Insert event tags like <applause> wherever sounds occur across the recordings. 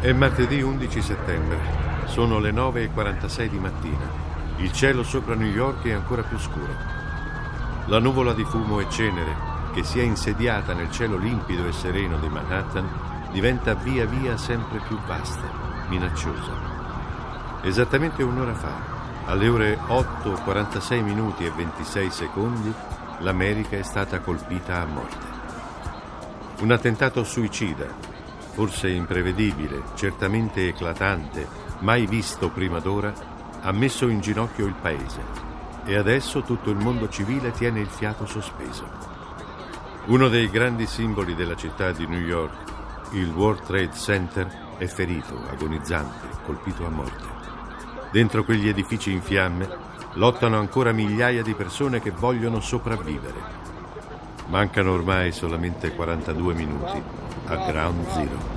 È martedì 11 settembre. Sono le 9.46 di mattina. Il cielo sopra New York è ancora più scuro. La nuvola di fumo e cenere, che si è insediata nel cielo limpido e sereno di Manhattan, diventa via via sempre più vasta, minacciosa. Esattamente un'ora fa, alle ore 8.46 minuti e 26 secondi, l'America è stata colpita a morte. Un attentato suicida forse imprevedibile, certamente eclatante, mai visto prima d'ora, ha messo in ginocchio il paese e adesso tutto il mondo civile tiene il fiato sospeso. Uno dei grandi simboli della città di New York, il World Trade Center, è ferito, agonizzante, colpito a morte. Dentro quegli edifici in fiamme lottano ancora migliaia di persone che vogliono sopravvivere. Mancano ormai solamente 42 minuti a Ground Zero.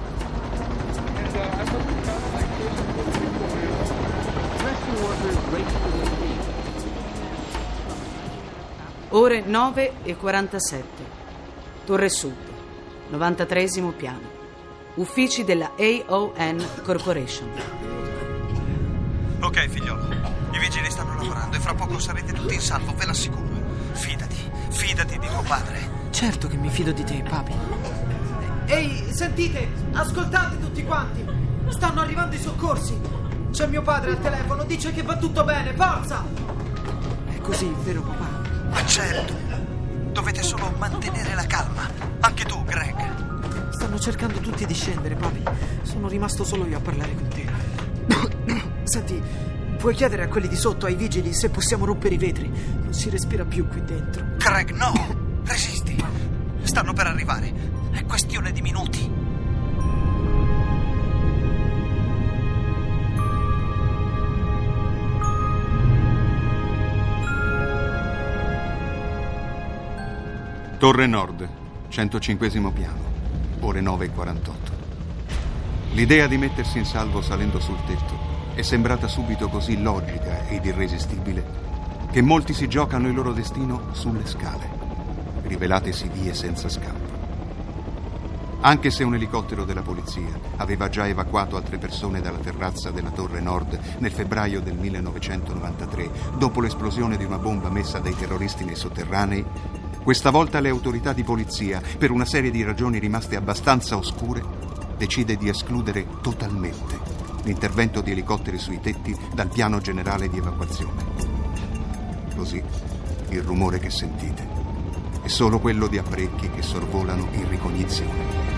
Ore 9 e 47. Torre Sud, 93 piano. Uffici della AON Corporation. Ok, figliolo. I vigili stanno lavorando e fra poco sarete tutti in salvo, ve l'assicuro. Fidati, fidati di tuo padre. Certo che mi fido di te, papi. Ehi, sentite, ascoltate tutti quanti. Stanno arrivando i soccorsi. C'è mio padre al telefono, dice che va tutto bene, forza! È così, vero papà? Ma certo. Dovete solo mantenere la calma. Anche tu, Greg. Stanno cercando tutti di scendere, papi. Sono rimasto solo io a parlare con te. <coughs> Senti, puoi chiedere a quelli di sotto, ai vigili, se possiamo rompere i vetri. Non si respira più qui dentro. Greg, no! Resisti. Stanno per arrivare. È questione di minuti. Torre Nord, 105 piano, ore 9.48. L'idea di mettersi in salvo salendo sul tetto è sembrata subito così logica ed irresistibile che molti si giocano il loro destino sulle scale, rivelatesi vie senza scampo. Anche se un elicottero della polizia aveva già evacuato altre persone dalla terrazza della Torre Nord nel febbraio del 1993, dopo l'esplosione di una bomba messa dai terroristi nei sotterranei, questa volta le autorità di polizia, per una serie di ragioni rimaste abbastanza oscure, decide di escludere totalmente l'intervento di elicotteri sui tetti dal piano generale di evacuazione. Così il rumore che sentite è solo quello di apparecchi che sorvolano in ricognizione.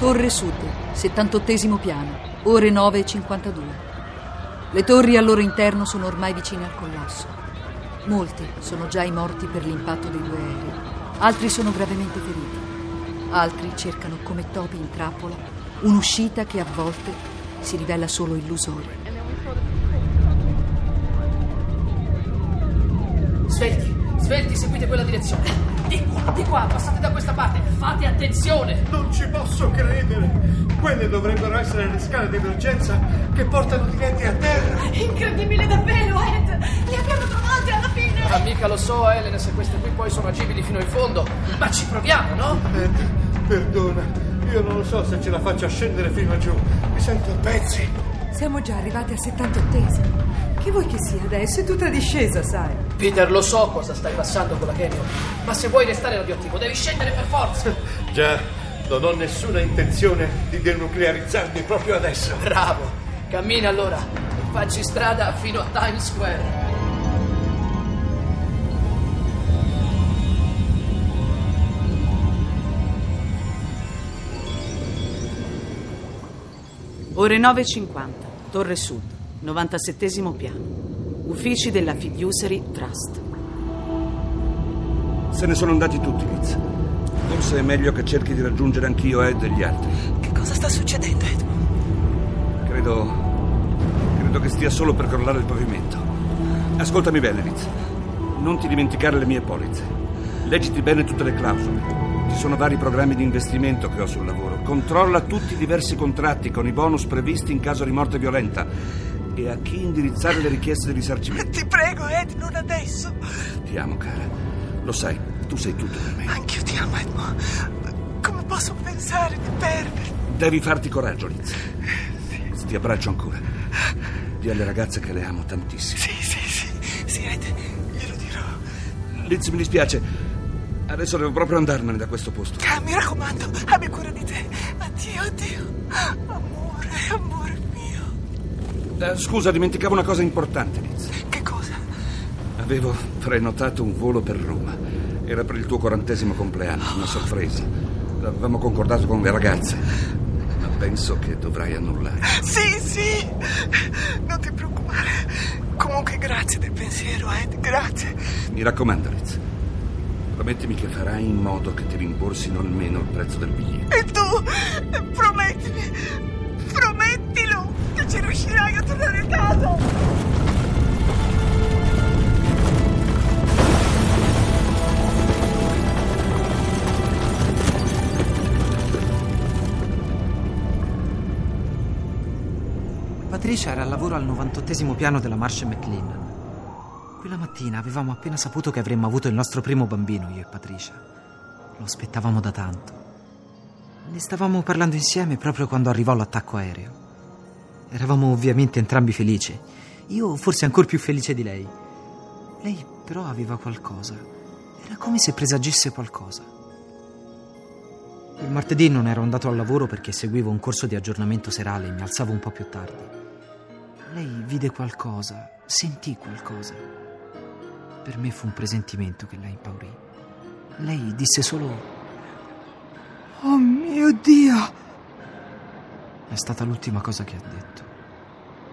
Torre Sud, 78 piano, ore 9.52. Le torri al loro interno sono ormai vicine al collasso. Molti sono già i morti per l'impatto dei due aerei, altri sono gravemente feriti, altri cercano come topi in trappola un'uscita che a volte si rivela solo illusoria. Svelti, svelti, seguite quella direzione. Di qua, di qua, passate da questa parte, fate attenzione! Non ci posso credere! Quelle dovrebbero essere le scale d'emergenza che portano diretti a terra. Incredibile davvero, Ed! Le abbiamo trovate alla fine! Ah, mica lo so, Ellen, se queste qui poi sono agibili fino in fondo. Ma ci proviamo, no? Ed, perdona, io non lo so se ce la faccio a scendere fino a giù. Mi sento a pezzi. Siamo già arrivati a 78esimo. Che vuoi che sia adesso? È tutta discesa, sai. Peter, lo so cosa stai passando con la Canyon, ma se vuoi restare radioattivo devi scendere per forza. <laughs> Già, non ho nessuna intenzione di denuclearizzarmi proprio adesso. Bravo. Cammina allora e facci strada fino a Times Square. Ore 9.50, Torre Sud, 97 piano. Uffici della Fiduciary Trust. Se ne sono andati tutti, Liz. Forse è meglio che cerchi di raggiungere anch'io Ed e gli altri. Che cosa sta succedendo, Ed? Credo. credo che stia solo per crollare il pavimento. Ascoltami bene, Liz. Non ti dimenticare le mie polizze. Leggiti bene tutte le clausole. Ci sono vari programmi di investimento che ho sul lavoro. Controlla tutti i diversi contratti con i bonus previsti in caso di morte violenta e a chi indirizzare le richieste di risarcimento. <laughs> Ti prego, Ed, non adesso. Ti amo, cara. Lo sai, tu sei tutto per me. Anch'io ti amo, Ed, ma come posso pensare di perderti? Devi farti coraggio, Liz. Ti abbraccio ancora. Di alle ragazze che le amo tantissimo. Sì, sì, sì. Sì, Ed, glielo dirò. Liz, mi dispiace. Adesso devo proprio andarmene da questo posto. Ah, mi raccomando, abbi cura di te. Addio, addio. Eh, scusa, dimenticavo una cosa importante, Liz. Che cosa? Avevo prenotato un volo per Roma. Era per il tuo quarantesimo compleanno, una sorpresa. L'avevamo concordato con le ragazze. Ma penso che dovrai annullare. Sì, sì. Non ti preoccupare. Comunque, grazie del pensiero, Ed. Grazie. Mi raccomando, Liz. Promettimi che farai in modo che ti rimborsino almeno il prezzo del biglietto. E tu, promettimi, ci riuscirai a tornare a casa. Patricia era al lavoro al 98 piano della Marsh McLean. Quella mattina avevamo appena saputo che avremmo avuto il nostro primo bambino, io e Patricia. Lo aspettavamo da tanto. Ne stavamo parlando insieme proprio quando arrivò l'attacco aereo. Eravamo ovviamente entrambi felici. Io forse ancora più felice di lei. Lei però aveva qualcosa. Era come se presagisse qualcosa. Il martedì non ero andato al lavoro perché seguivo un corso di aggiornamento serale e mi alzavo un po' più tardi. Lei vide qualcosa, sentì qualcosa. Per me fu un presentimento che la impaurì. Lei disse solo... Oh mio Dio! È stata l'ultima cosa che ha detto.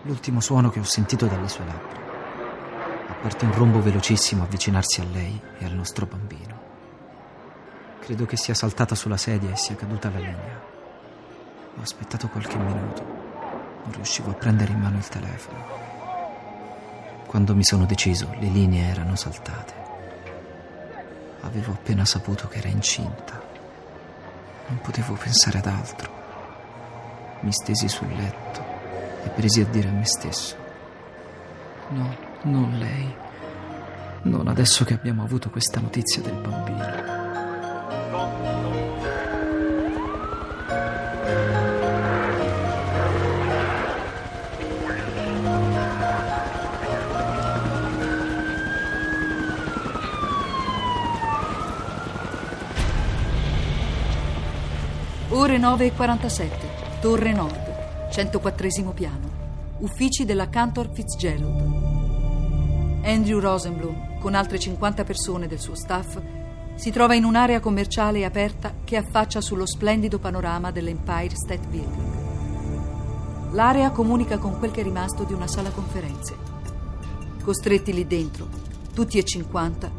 L'ultimo suono che ho sentito dalle sue labbra. A parte un rombo velocissimo avvicinarsi a lei e al nostro bambino. Credo che sia saltata sulla sedia e sia caduta la linea. Ho aspettato qualche minuto. Non riuscivo a prendere in mano il telefono. Quando mi sono deciso, le linee erano saltate. Avevo appena saputo che era incinta. Non potevo pensare ad altro. Mi stesi sul letto e presi a dire a me stesso. No, non lei. Non adesso che abbiamo avuto questa notizia del bambino. Ore 9.47, Torre Nord, 104 piano. Uffici della Cantor Fitzgerald. Andrew Rosenblum, con altre 50 persone del suo staff, si trova in un'area commerciale aperta che affaccia sullo splendido panorama dell'Empire State Building. L'area comunica con quel che è rimasto di una sala conferenze. Costretti lì dentro, tutti e 50,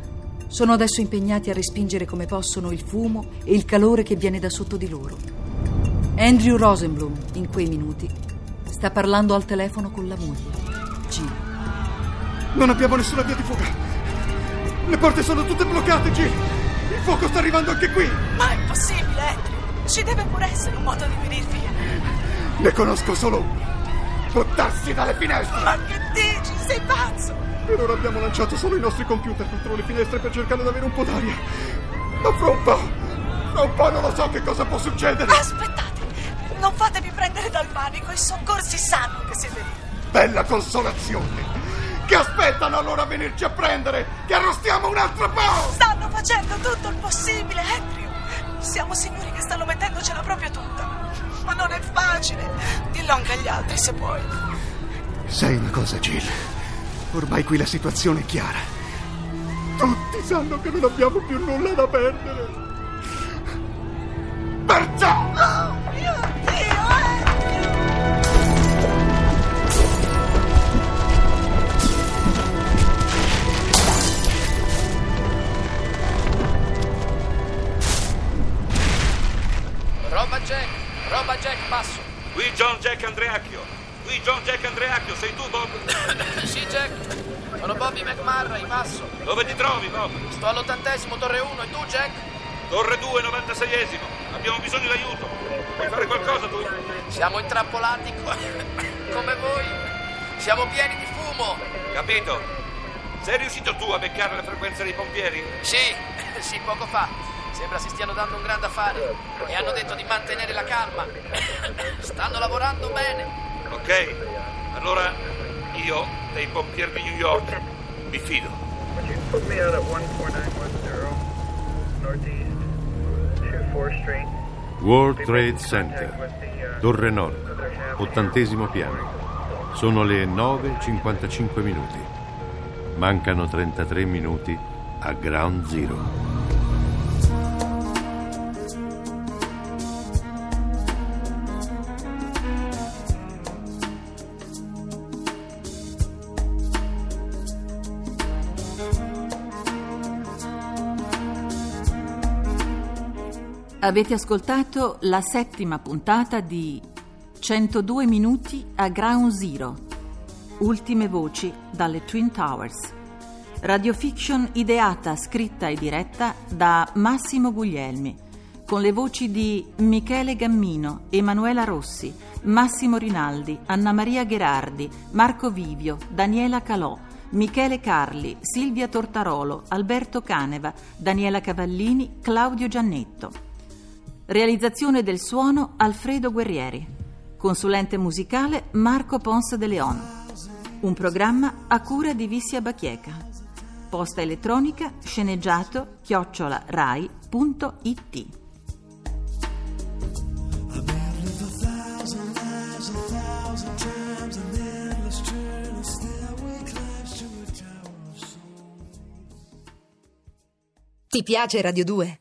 sono adesso impegnati a respingere come possono il fumo e il calore che viene da sotto di loro. Andrew Rosenblum, in quei minuti, sta parlando al telefono con la moglie, Jill. Non abbiamo nessuna via di fuga. Le porte sono tutte bloccate, Jill. Il fuoco sta arrivando anche qui. Ma è impossibile, Andrew. Ci deve pure essere un modo di venir via. Ne conosco solo uno. Buttarsi dalle finestre. Ma che dici? Sei pazzo! Per ora abbiamo lanciato solo i nostri computer contro le finestre per cercare di avere un po' d'aria. Ma fra un po', fra un po' non lo so che cosa può succedere. Aspettate, non fatevi prendere dal panico, i soccorsi sanno che siete lì. Bella consolazione. Che aspettano allora a venirci a prendere? Che arrostiamo un altro po'! Stanno facendo tutto il possibile, Andrew. Siamo sicuri che stanno mettendocela proprio tutta. Ma non è facile. Dillo anche agli altri se puoi. Sai una cosa, Jill? Ormai qui la situazione è chiara. Tutti sanno che non abbiamo più nulla da perdere. Perciò! Roba Jack, basso. Qui John Jack Andreacchio. Qui John Jack Andreacchio, sei tu Bob? <coughs> sì, Jack. Sono Bobby McMurray, basso. Dove ti trovi, Bob? Sto all'ottantesimo, torre 1, e tu, Jack? Torre 2, 96esimo. Abbiamo bisogno d'aiuto. Puoi fare qualcosa tu? Siamo intrappolati co- <laughs> come voi. Siamo pieni di fumo. Capito? Sei riuscito tu a beccare la frequenza dei pompieri? Sì, <laughs> sì, poco fa. Sembra si stiano dando un grande affare. E hanno detto di mantenere la calma. <coughs> Stanno lavorando bene. Ok, allora io dei pompieri di New York mi fido. Would you put me out at 14910 Northeast 24th Street? World Trade Center, Torre Nord, ottantesimo piano. Sono le 9.55 minuti. Mancano 33 minuti a Ground Zero. Avete ascoltato la settima puntata di 102 minuti a Ground Zero. Ultime voci dalle Twin Towers. Radiofiction ideata, scritta e diretta da Massimo Guglielmi, con le voci di Michele Gammino, Emanuela Rossi, Massimo Rinaldi, Anna Maria Gherardi, Marco Vivio, Daniela Calò, Michele Carli, Silvia Tortarolo, Alberto Caneva, Daniela Cavallini, Claudio Giannetto. Realizzazione del suono Alfredo Guerrieri. Consulente musicale Marco Ponce de Leon. Un programma a cura di Vissia Bachieca. Posta elettronica sceneggiato chiocciola rai.it. Ti piace Radio 2?